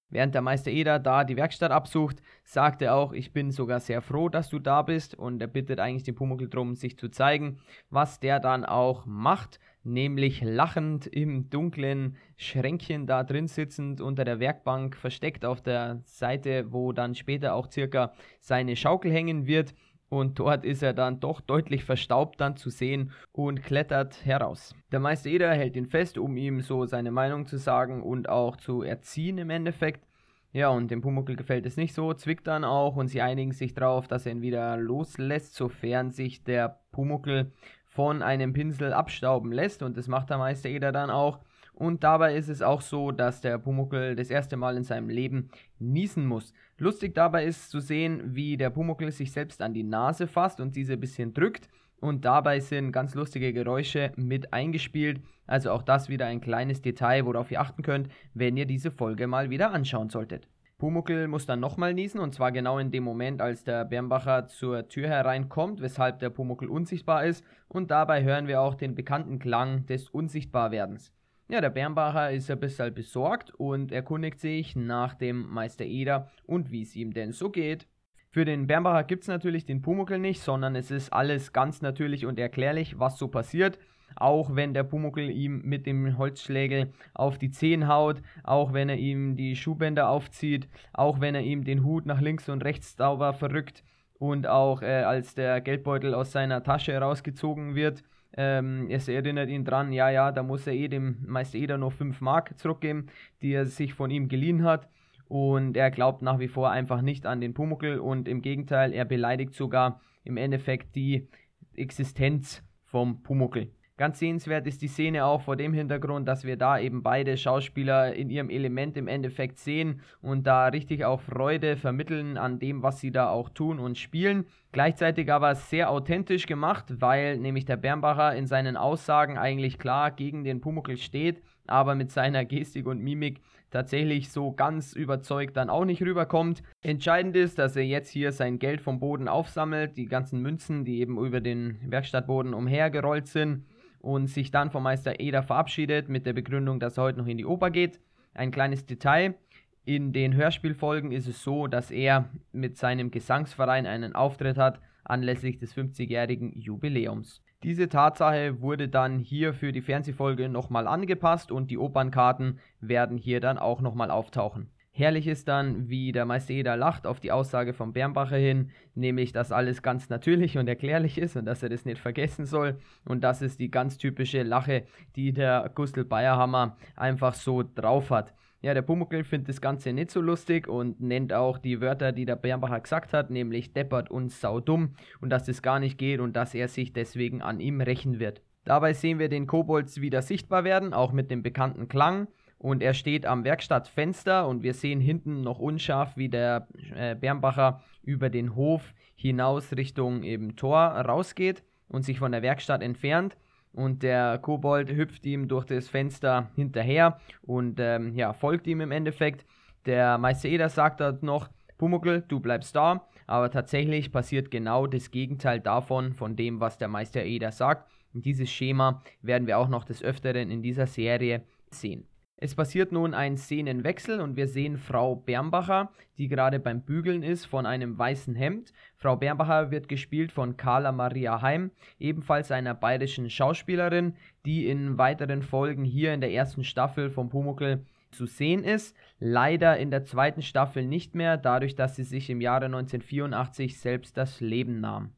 Während der Meister Eder da die Werkstatt absucht, sagt er auch, ich bin sogar sehr froh, dass du da bist. Und er bittet eigentlich den Pumuckl drum, sich zu zeigen, was der dann auch macht, nämlich lachend im dunklen Schränkchen da drin sitzend unter der Werkbank versteckt auf der Seite, wo dann später auch circa seine Schaukel hängen wird und dort ist er dann doch deutlich verstaubt dann zu sehen und klettert heraus. Der Meister Eder hält ihn fest, um ihm so seine Meinung zu sagen und auch zu erziehen im Endeffekt. Ja, und dem Pumuckl gefällt es nicht so, zwickt dann auch und sie einigen sich darauf, dass er ihn wieder loslässt, sofern sich der Pumuckl von einem Pinsel abstauben lässt und das macht der Meister Eder dann auch. Und dabei ist es auch so, dass der Pumuckl das erste Mal in seinem Leben niesen muss. Lustig dabei ist zu sehen, wie der Pumuckl sich selbst an die Nase fasst und diese ein bisschen drückt. Und dabei sind ganz lustige Geräusche mit eingespielt. Also auch das wieder ein kleines Detail, worauf ihr achten könnt, wenn ihr diese Folge mal wieder anschauen solltet. Pumuckl muss dann nochmal niesen und zwar genau in dem Moment, als der Bernbacher zur Tür hereinkommt, weshalb der Pumuckl unsichtbar ist und dabei hören wir auch den bekannten Klang des Unsichtbarwerdens. Ja, der Bernbacher ist ein bisschen besorgt und erkundigt sich nach dem Meister Eder und wie es ihm denn so geht. Für den Bernbacher gibt es natürlich den Pumuckel nicht, sondern es ist alles ganz natürlich und erklärlich, was so passiert. Auch wenn der Pumuckel ihm mit dem Holzschlägel auf die Zehen haut, auch wenn er ihm die Schuhbänder aufzieht, auch wenn er ihm den Hut nach links und rechts sauber verrückt und auch äh, als der Geldbeutel aus seiner Tasche rausgezogen wird ähm, es erinnert ihn dran, ja, ja, da muss er eh dem Meister Eder noch 5 Mark zurückgeben, die er sich von ihm geliehen hat. Und er glaubt nach wie vor einfach nicht an den Pumuckel und im Gegenteil, er beleidigt sogar im Endeffekt die Existenz vom Pumuckel. Ganz sehenswert ist die Szene auch vor dem Hintergrund, dass wir da eben beide Schauspieler in ihrem Element im Endeffekt sehen und da richtig auch Freude vermitteln an dem, was sie da auch tun und spielen. Gleichzeitig aber sehr authentisch gemacht, weil nämlich der Bernbacher in seinen Aussagen eigentlich klar gegen den Pumuckl steht, aber mit seiner Gestik und Mimik tatsächlich so ganz überzeugt dann auch nicht rüberkommt. Entscheidend ist, dass er jetzt hier sein Geld vom Boden aufsammelt, die ganzen Münzen, die eben über den Werkstattboden umhergerollt sind und sich dann vom Meister Eder verabschiedet mit der Begründung, dass er heute noch in die Oper geht. Ein kleines Detail. In den Hörspielfolgen ist es so, dass er mit seinem Gesangsverein einen Auftritt hat anlässlich des 50-jährigen Jubiläums. Diese Tatsache wurde dann hier für die Fernsehfolge nochmal angepasst und die Opernkarten werden hier dann auch nochmal auftauchen. Herrlich ist dann, wie der Meister Eder lacht auf die Aussage von Bernbacher hin, nämlich, dass alles ganz natürlich und erklärlich ist und dass er das nicht vergessen soll. Und das ist die ganz typische Lache, die der Gustl Bayerhammer einfach so drauf hat. Ja, der Pumuckl findet das Ganze nicht so lustig und nennt auch die Wörter, die der Bernbacher gesagt hat, nämlich deppert und saudumm und dass das gar nicht geht und dass er sich deswegen an ihm rächen wird. Dabei sehen wir den Kobolds wieder sichtbar werden, auch mit dem bekannten Klang und er steht am Werkstattfenster und wir sehen hinten noch unscharf, wie der äh, Bernbacher über den Hof hinaus Richtung eben Tor rausgeht und sich von der Werkstatt entfernt. und der Kobold hüpft ihm durch das Fenster hinterher und ähm, ja, folgt ihm im Endeffekt. Der Meister Eder sagt dort noch, Pumuckl, du bleibst da, aber tatsächlich passiert genau das Gegenteil davon, von dem, was der Meister Eder sagt. Und dieses Schema werden wir auch noch des Öfteren in dieser Serie sehen. Es passiert nun ein Szenenwechsel und wir sehen Frau Bernbacher, die gerade beim Bügeln ist von einem weißen Hemd. Frau Bernbacher wird gespielt von Carla Maria Heim, ebenfalls einer bayerischen Schauspielerin, die in weiteren Folgen hier in der ersten Staffel vom Pumuckl zu sehen ist. Leider in der zweiten Staffel nicht mehr, dadurch, dass sie sich im Jahre 1984 selbst das Leben nahm.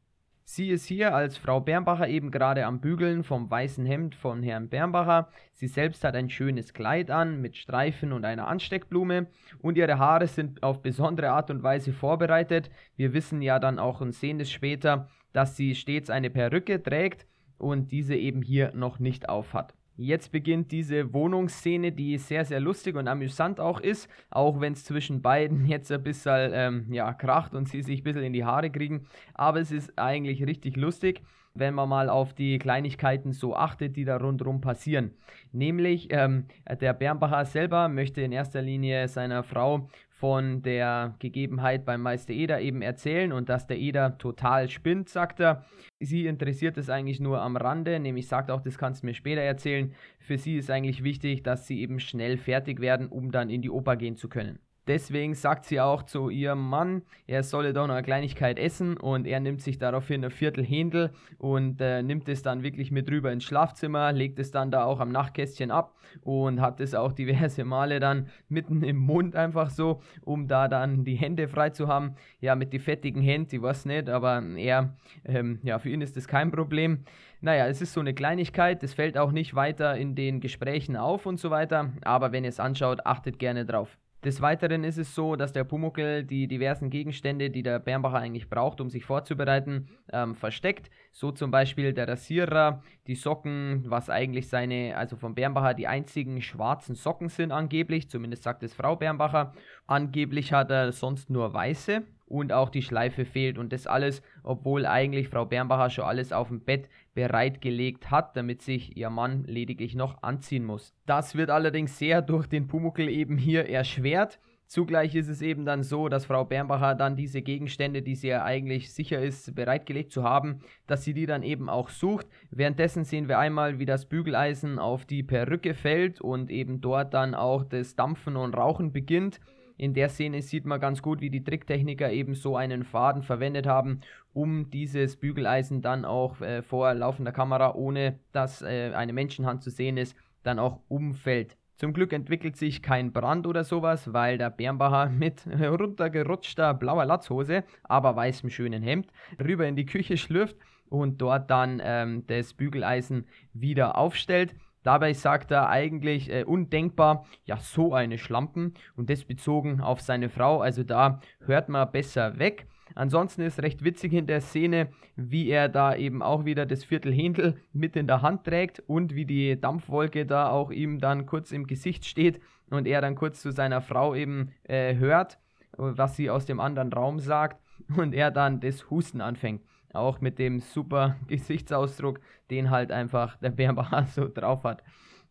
Sie ist hier als Frau Bernbacher eben gerade am Bügeln vom weißen Hemd von Herrn Bernbacher. Sie selbst hat ein schönes Kleid an mit Streifen und einer Ansteckblume und ihre Haare sind auf besondere Art und Weise vorbereitet. Wir wissen ja dann auch und sehen es später, dass sie stets eine Perücke trägt und diese eben hier noch nicht aufhat. Jetzt beginnt diese Wohnungsszene, die sehr, sehr lustig und amüsant auch ist, auch wenn es zwischen beiden jetzt ein bisschen ähm, ja, kracht und sie sich ein bisschen in die Haare kriegen. Aber es ist eigentlich richtig lustig, wenn man mal auf die Kleinigkeiten so achtet, die da rundherum passieren. Nämlich, ähm, der Bernbacher selber möchte in erster Linie seiner Frau von der Gegebenheit beim Meister Eder eben erzählen und dass der Eder total spinnt, sagt er. Sie interessiert es eigentlich nur am Rande, nämlich sagt auch, das kannst du mir später erzählen. Für sie ist eigentlich wichtig, dass sie eben schnell fertig werden, um dann in die Oper gehen zu können. Deswegen sagt sie auch zu ihrem Mann, er solle doch noch eine Kleinigkeit essen und er nimmt sich daraufhin ein Viertel Händel und äh, nimmt es dann wirklich mit rüber ins Schlafzimmer, legt es dann da auch am Nachtkästchen ab und hat es auch diverse Male dann mitten im Mund einfach so, um da dann die Hände frei zu haben. Ja, mit die fettigen Händen, ich weiß nicht, aber er, ähm, ja, für ihn ist das kein Problem. Naja, es ist so eine Kleinigkeit, das fällt auch nicht weiter in den Gesprächen auf und so weiter, aber wenn ihr es anschaut, achtet gerne drauf. Des Weiteren ist es so, dass der Pumuckel die diversen Gegenstände, die der Bernbacher eigentlich braucht, um sich vorzubereiten, ähm, versteckt. So zum Beispiel der Rasierer, die Socken, was eigentlich seine, also von Bernbacher die einzigen schwarzen Socken sind angeblich, zumindest sagt es Frau Bernbacher. Angeblich hat er sonst nur weiße und auch die Schleife fehlt und das alles, obwohl eigentlich Frau Bernbacher schon alles auf dem Bett bereitgelegt hat, damit sich ihr Mann lediglich noch anziehen muss. Das wird allerdings sehr durch den Pumuckel eben hier erschwert. Zugleich ist es eben dann so, dass Frau Bernbacher dann diese Gegenstände, die sie ja eigentlich sicher ist, bereitgelegt zu haben, dass sie die dann eben auch sucht. Währenddessen sehen wir einmal, wie das Bügeleisen auf die Perücke fällt und eben dort dann auch das Dampfen und Rauchen beginnt. In der Szene sieht man ganz gut, wie die Tricktechniker eben so einen Faden verwendet haben, um dieses Bügeleisen dann auch äh, vor laufender Kamera, ohne dass äh, eine Menschenhand zu sehen ist, dann auch umfällt. Zum Glück entwickelt sich kein Brand oder sowas, weil der Bernbacher mit runtergerutschter blauer Latzhose, aber weißem schönen Hemd, rüber in die Küche schlürft und dort dann ähm, das Bügeleisen wieder aufstellt. Dabei sagt er eigentlich äh, undenkbar, ja, so eine Schlampen und das bezogen auf seine Frau, also da hört man besser weg. Ansonsten ist recht witzig in der Szene, wie er da eben auch wieder das Viertel Händel mit in der Hand trägt und wie die Dampfwolke da auch ihm dann kurz im Gesicht steht und er dann kurz zu seiner Frau eben äh, hört, was sie aus dem anderen Raum sagt und er dann das Husten anfängt. Auch mit dem super Gesichtsausdruck, den halt einfach der Bernbacher so drauf hat.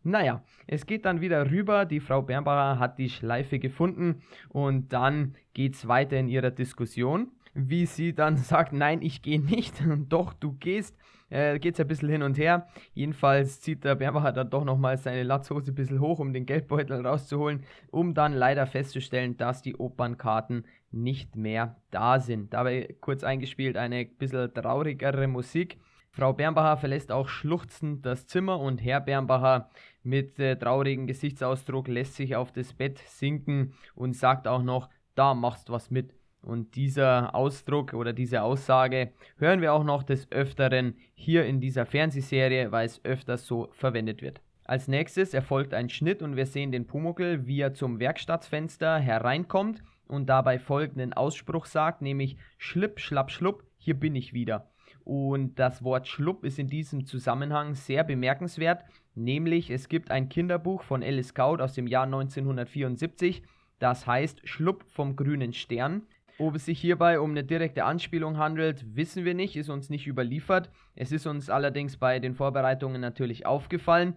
Naja, es geht dann wieder rüber. Die Frau Bernbacher hat die Schleife gefunden und dann geht es weiter in ihrer Diskussion. Wie sie dann sagt, nein, ich gehe nicht, doch du gehst. Äh, geht es ein bisschen hin und her. Jedenfalls zieht der Bernbacher dann doch nochmal seine Latzhose ein bisschen hoch, um den Geldbeutel rauszuholen, um dann leider festzustellen, dass die Opernkarten nicht mehr da sind. Dabei kurz eingespielt eine bisschen traurigere Musik. Frau Bernbacher verlässt auch schluchzend das Zimmer und Herr Bernbacher mit äh, traurigem Gesichtsausdruck lässt sich auf das Bett sinken und sagt auch noch, da machst was mit. Und dieser Ausdruck oder diese Aussage hören wir auch noch des Öfteren hier in dieser Fernsehserie, weil es öfters so verwendet wird. Als nächstes erfolgt ein Schnitt und wir sehen den Pumuckel, wie er zum Werkstattfenster hereinkommt und dabei folgenden Ausspruch sagt, nämlich Schlipp, Schlapp, Schlupp, hier bin ich wieder. Und das Wort Schlupp ist in diesem Zusammenhang sehr bemerkenswert, nämlich es gibt ein Kinderbuch von Alice Scout aus dem Jahr 1974, das heißt Schlupp vom grünen Stern. Ob es sich hierbei um eine direkte Anspielung handelt, wissen wir nicht, ist uns nicht überliefert. Es ist uns allerdings bei den Vorbereitungen natürlich aufgefallen.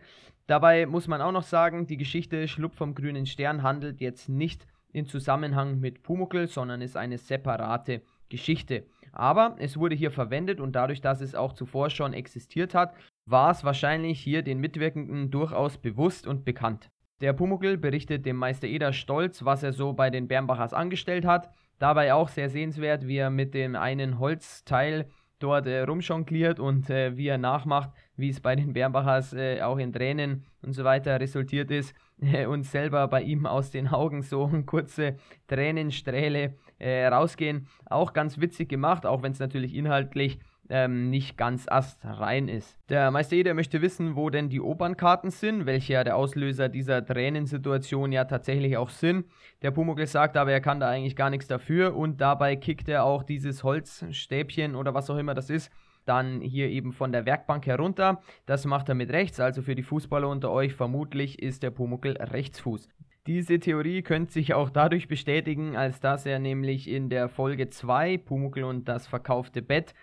Dabei muss man auch noch sagen, die Geschichte Schlupf vom grünen Stern handelt jetzt nicht in Zusammenhang mit Pumuckl, sondern ist eine separate Geschichte. Aber es wurde hier verwendet und dadurch, dass es auch zuvor schon existiert hat, war es wahrscheinlich hier den Mitwirkenden durchaus bewusst und bekannt. Der Pumuckl berichtet dem Meister Eder stolz, was er so bei den Bernbachers angestellt hat Dabei auch sehr sehenswert, wie er mit dem einen Holzteil dort äh, rumjongliert und äh, wie er nachmacht, wie es bei den Bernbachers äh, auch in Tränen und so weiter resultiert ist äh, und selber bei ihm aus den Augen so kurze Tränensträhle äh, rausgehen. Auch ganz witzig gemacht, auch wenn es natürlich inhaltlich ähm, nicht ganz astrein ist. Der Meister Eder möchte wissen, wo denn die Opernkarten sind, welche ja der Auslöser dieser Tränensituation ja tatsächlich auch sind. Der Pumuckl sagt aber, er kann da eigentlich gar nichts dafür und dabei kickt er auch dieses Holzstäbchen oder was auch immer das ist, dann hier eben von der Werkbank herunter. Das macht er mit rechts, also für die Fußballer unter euch vermutlich ist der Pumuckl Rechtsfuß. Diese Theorie könnte sich auch dadurch bestätigen, als dass er nämlich in der Folge 2 Pumuckl und das verkaufte Bett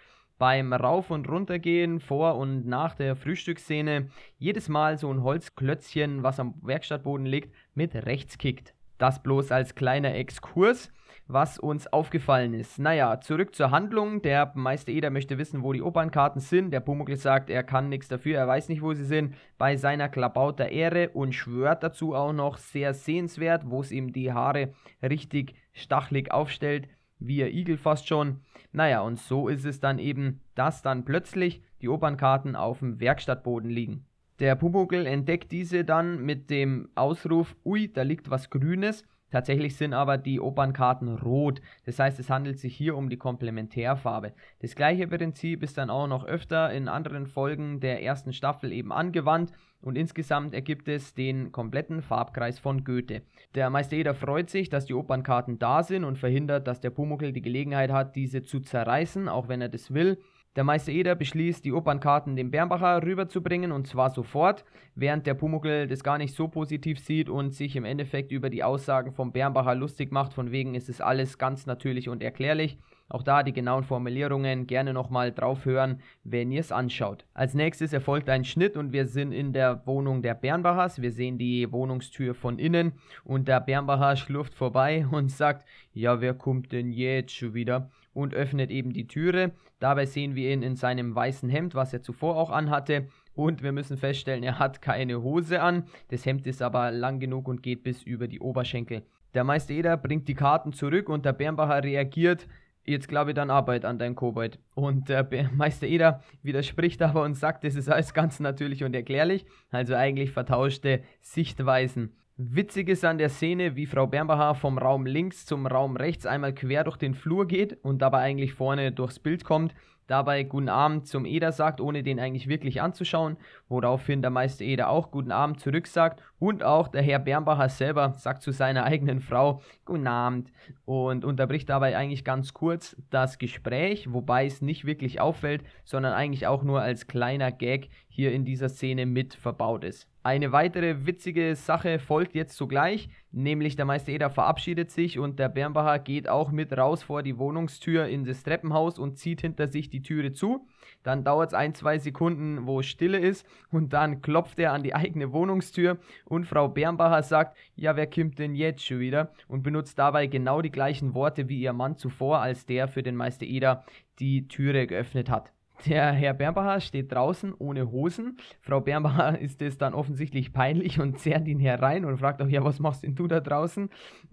beim Rauf- und Runtergehen vor und nach der Frühstücksszene jedes Mal so ein Holzklötzchen, was am Werkstattboden liegt, mit rechts kickt. Das bloß als kleiner Exkurs, was uns aufgefallen ist. Naja, zurück zur Handlung. Der Meister Eder möchte wissen, wo die Opernkarten sind. Der Pumuckl sagt, er kann nichts dafür, er weiß nicht, wo sie sind. Bei seiner Klabauter Ehre und schwört dazu auch noch sehr sehenswert, wo es ihm die Haare richtig stachlig aufstellt wie ein Igel fast schon. Naja, und so ist es dann eben, dass dann plötzlich die Opernkarten auf dem Werkstattboden liegen. Der Pumuckl entdeckt diese dann mit dem Ausruf, ui, da liegt was Grünes Tatsächlich sind aber die Opernkarten rot. Das heißt, es handelt sich hier um die Komplementärfarbe. Das gleiche Prinzip ist dann auch noch öfter in anderen Folgen der ersten Staffel eben angewandt und insgesamt ergibt es den kompletten Farbkreis von Goethe. Der Meister Eder freut sich, dass die Opernkarten da sind und verhindert, dass der Pumuckl die Gelegenheit hat, diese zu zerreißen, auch wenn er das will. Der Meister Eder beschließt, die Opernkarten dem Bernbacher rüberzubringen und zwar sofort, während der Pumuckl das gar nicht so positiv sieht und sich im Endeffekt über die Aussagen vom Bernbacher lustig macht, von wegen ist es alles ganz natürlich und erklärlich. Auch da die genauen Formulierungen gerne nochmal drauf hören, wenn ihr es anschaut. Als nächstes erfolgt ein Schnitt und wir sind in der Wohnung der Bernbachers. Wir sehen die Wohnungstür von innen und der Bernbacher schlurft vorbei und sagt, ja, wer kommt denn jetzt schon wieder? und öffnet eben die Türe. Dabei sehen wir ihn in seinem weißen Hemd, was er zuvor auch anhatte. Und wir müssen feststellen, er hat keine Hose an. Das Hemd ist aber lang genug und geht bis über die Oberschenkel. Der Meister Eder bringt die Karten zurück und der Bernbacher reagiert. Jetzt glaube ich dann Arbeit an dein Kobold. Und der Meister Eder widerspricht aber und sagt, das ist alles ganz natürlich und erklärlich. Also eigentlich vertauschte Sichtweisen. Witzig ist an der Szene, wie Frau Bernbacher vom Raum links zum Raum rechts einmal quer durch den Flur geht und dabei eigentlich vorne durchs Bild kommt dabei Guten Abend zum Eder sagt, ohne den eigentlich wirklich anzuschauen, woraufhin der Meister Eder auch Guten Abend zurücksagt. Und auch der Herr Bernbacher selber sagt zu seiner eigenen Frau Guten Abend. Und unterbricht dabei eigentlich ganz kurz das Gespräch, wobei es nicht wirklich auffällt, sondern eigentlich auch nur als kleiner Gag hier in dieser Szene mit verbaut ist. Eine weitere witzige Sache folgt jetzt sogleich, nämlich der Meister Eder verabschiedet sich und der Bernbacher geht auch mit raus vor die Wohnungstür in das Treppenhaus und zieht hinter sich die Türe zu. Dann dauert es ein, zwei Sekunden, wo Stille ist und dann klopft er an die eigene Wohnungstür und Frau Bernbacher sagt, ja, wer kommt denn jetzt schon wieder? Und benutzt dabei genau die gleichen Worte wie ihr Mann zuvor, als der für den Meister Eder die Türe geöffnet hat. Der Herr Bernbacher steht draußen ohne Hosen. Frau Bernbacher ist es dann offensichtlich peinlich und zerrt ihn herein und fragt auch, ja, was machst denn du da draußen?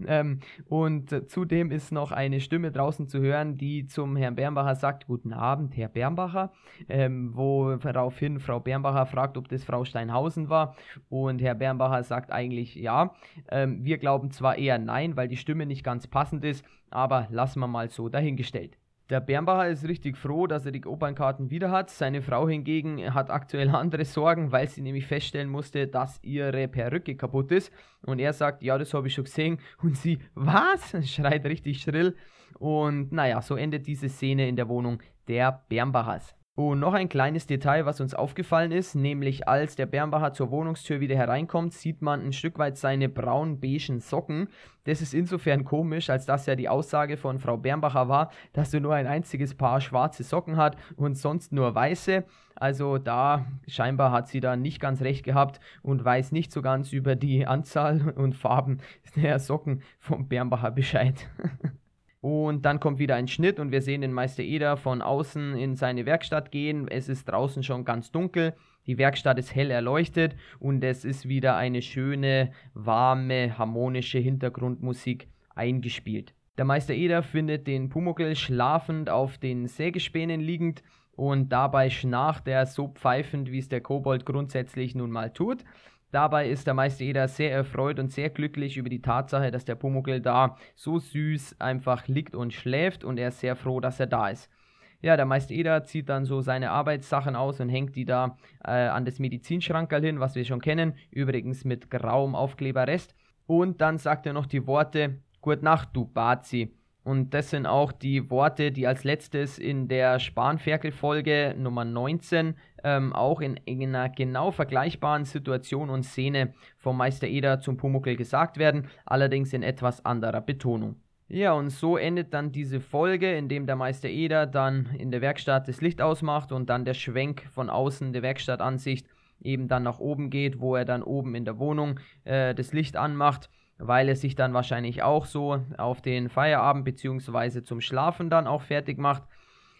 Ähm, und zudem ist noch eine Stimme draußen zu hören, die zum Herrn Bernbacher sagt, guten Abend, Herr Bernbacher, ähm, woraufhin Frau Bernbacher fragt, ob das Frau Steinhausen war und Herr Bernbacher sagt eigentlich ja. Ähm, wir glauben zwar eher nein, weil die Stimme nicht ganz passend ist, aber lassen wir mal so dahingestellt. Der Bernbacher ist richtig froh, dass er die Opernkarten wieder hat. Seine Frau hingegen hat aktuell andere Sorgen, weil sie nämlich feststellen musste, dass ihre Perücke kaputt ist. Und er sagt, ja, das habe ich schon gesehen. Und sie, was? schreit richtig schrill. Und naja, so endet diese Szene in der Wohnung der Bernbachers. Und noch ein kleines Detail, was uns aufgefallen ist, nämlich als der Bernbacher zur Wohnungstür wieder hereinkommt, sieht man ein Stück weit seine braun-beigen Socken. Das ist insofern komisch, als dass ja die Aussage von Frau Bernbacher war, dass er nur ein einziges Paar schwarze Socken hat und sonst nur weiße. Also da scheinbar hat sie da nicht ganz recht gehabt und weiß nicht so ganz über die Anzahl und Farben der Socken vom Bernbacher Bescheid. Und dann kommt wieder ein Schnitt und wir sehen den Meister Eder von außen in seine Werkstatt gehen. Es ist draußen schon ganz dunkel. Die Werkstatt ist hell erleuchtet und es ist wieder eine schöne, warme, harmonische Hintergrundmusik eingespielt. Der Meister Eder findet den Pumuckl schlafend auf den Sägespänen liegend und dabei schnarcht er so pfeifend, wie es der Kobold grundsätzlich nun mal tut. Dabei ist der Meister Eder sehr erfreut und sehr glücklich über die Tatsache, dass der Pumuckl da so süß einfach liegt und schläft und er ist sehr froh, dass er da ist. Ja, der Meister Eder zieht dann so seine Arbeitssachen aus und hängt die da äh, an das Medizinschrankerl hin, was wir schon kennen, übrigens mit grauem Aufkleberrest. Und dann sagt er noch die Worte, Gut Nacht, du Bazi. Und das sind auch die Worte, die als letztes in der Spanferkel-Folge Nummer 19 ähm, auch in, in, einer genau vergleichbaren Situation und Szene vom Meister Eder zum Pumuckel gesagt werden, allerdings in etwas anderer Betonung. Ja, und so endet dann diese Folge, in dem der Meister Eder dann in der Werkstatt das Licht ausmacht und dann der Schwenk von außen der Werkstattansicht eben dann nach oben geht, wo er dann oben in der Wohnung äh, das Licht anmacht weil er sich dann wahrscheinlich auch so auf den Feierabend bzw. zum Schlafen dann auch fertig macht.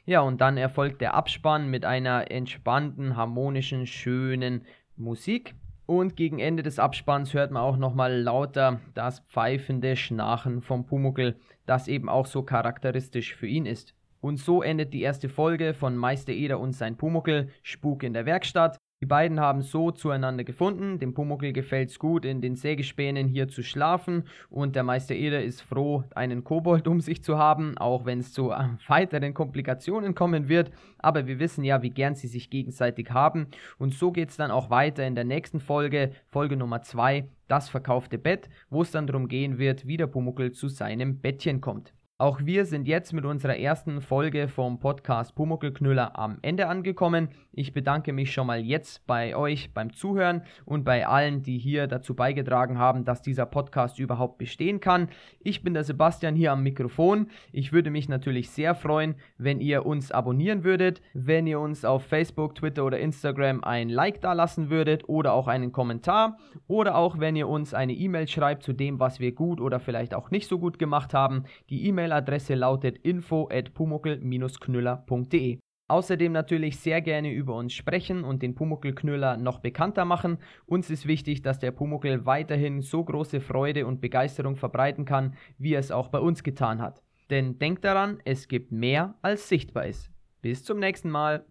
Ja, und dann erfolgt der Abspann mit einer entspannten, harmonischen, schönen Musik. Und gegen Ende des Abspanns hört man auch nochmal lauter das pfeifende Schnarchen vom Pumuckel, das eben auch so charakteristisch für ihn ist. Und so endet die erste Folge von Meister Eder und sein Pumuckel, Spuk in der Werkstatt. Die beiden haben so zueinander gefunden. Dem Pumuckl gefällt's gut, in den Sägespänen hier zu schlafen. Und der Meister Eder ist froh, einen Kobold um sich zu haben, auch wenn es zu äh, weiteren Komplikationen kommen wird. Aber wir wissen ja, wie gern sie sich gegenseitig haben. Und so geht's dann auch weiter in der nächsten Folge, Folge Nummer 2, das verkaufte Bett, wo es dann darum gehen wird, wie der Pumuckl zu seinem Bettchen kommt. Auch wir sind jetzt mit unserer ersten Folge vom Podcast Pumuckelknüller am Ende angekommen. Ich bedanke mich schon mal jetzt bei euch beim Zuhören und bei allen, die hier dazu beigetragen haben, dass dieser Podcast überhaupt bestehen kann. Ich bin der Sebastian hier am Mikrofon. Ich würde mich natürlich sehr freuen, wenn ihr uns abonnieren würdet, wenn ihr uns auf Facebook, Twitter oder Instagram ein Like da lassen würdet oder auch einen Kommentar oder auch wenn ihr uns eine E-Mail schreibt zu dem, was wir gut oder vielleicht auch nicht so gut gemacht haben. Die E-Mail E-Mail-Adresse lautet info at pumuckel-knüller.de. Außerdem natürlich sehr gerne über uns sprechen und den Pumuckel-Knüller noch bekannter machen. Uns ist wichtig, dass der Pumuckel weiterhin so große Freude und Begeisterung verbreiten kann, wie er es auch bei uns getan hat. Denn denkt daran, es gibt mehr als sichtbar ist. Bis zum nächsten Mal.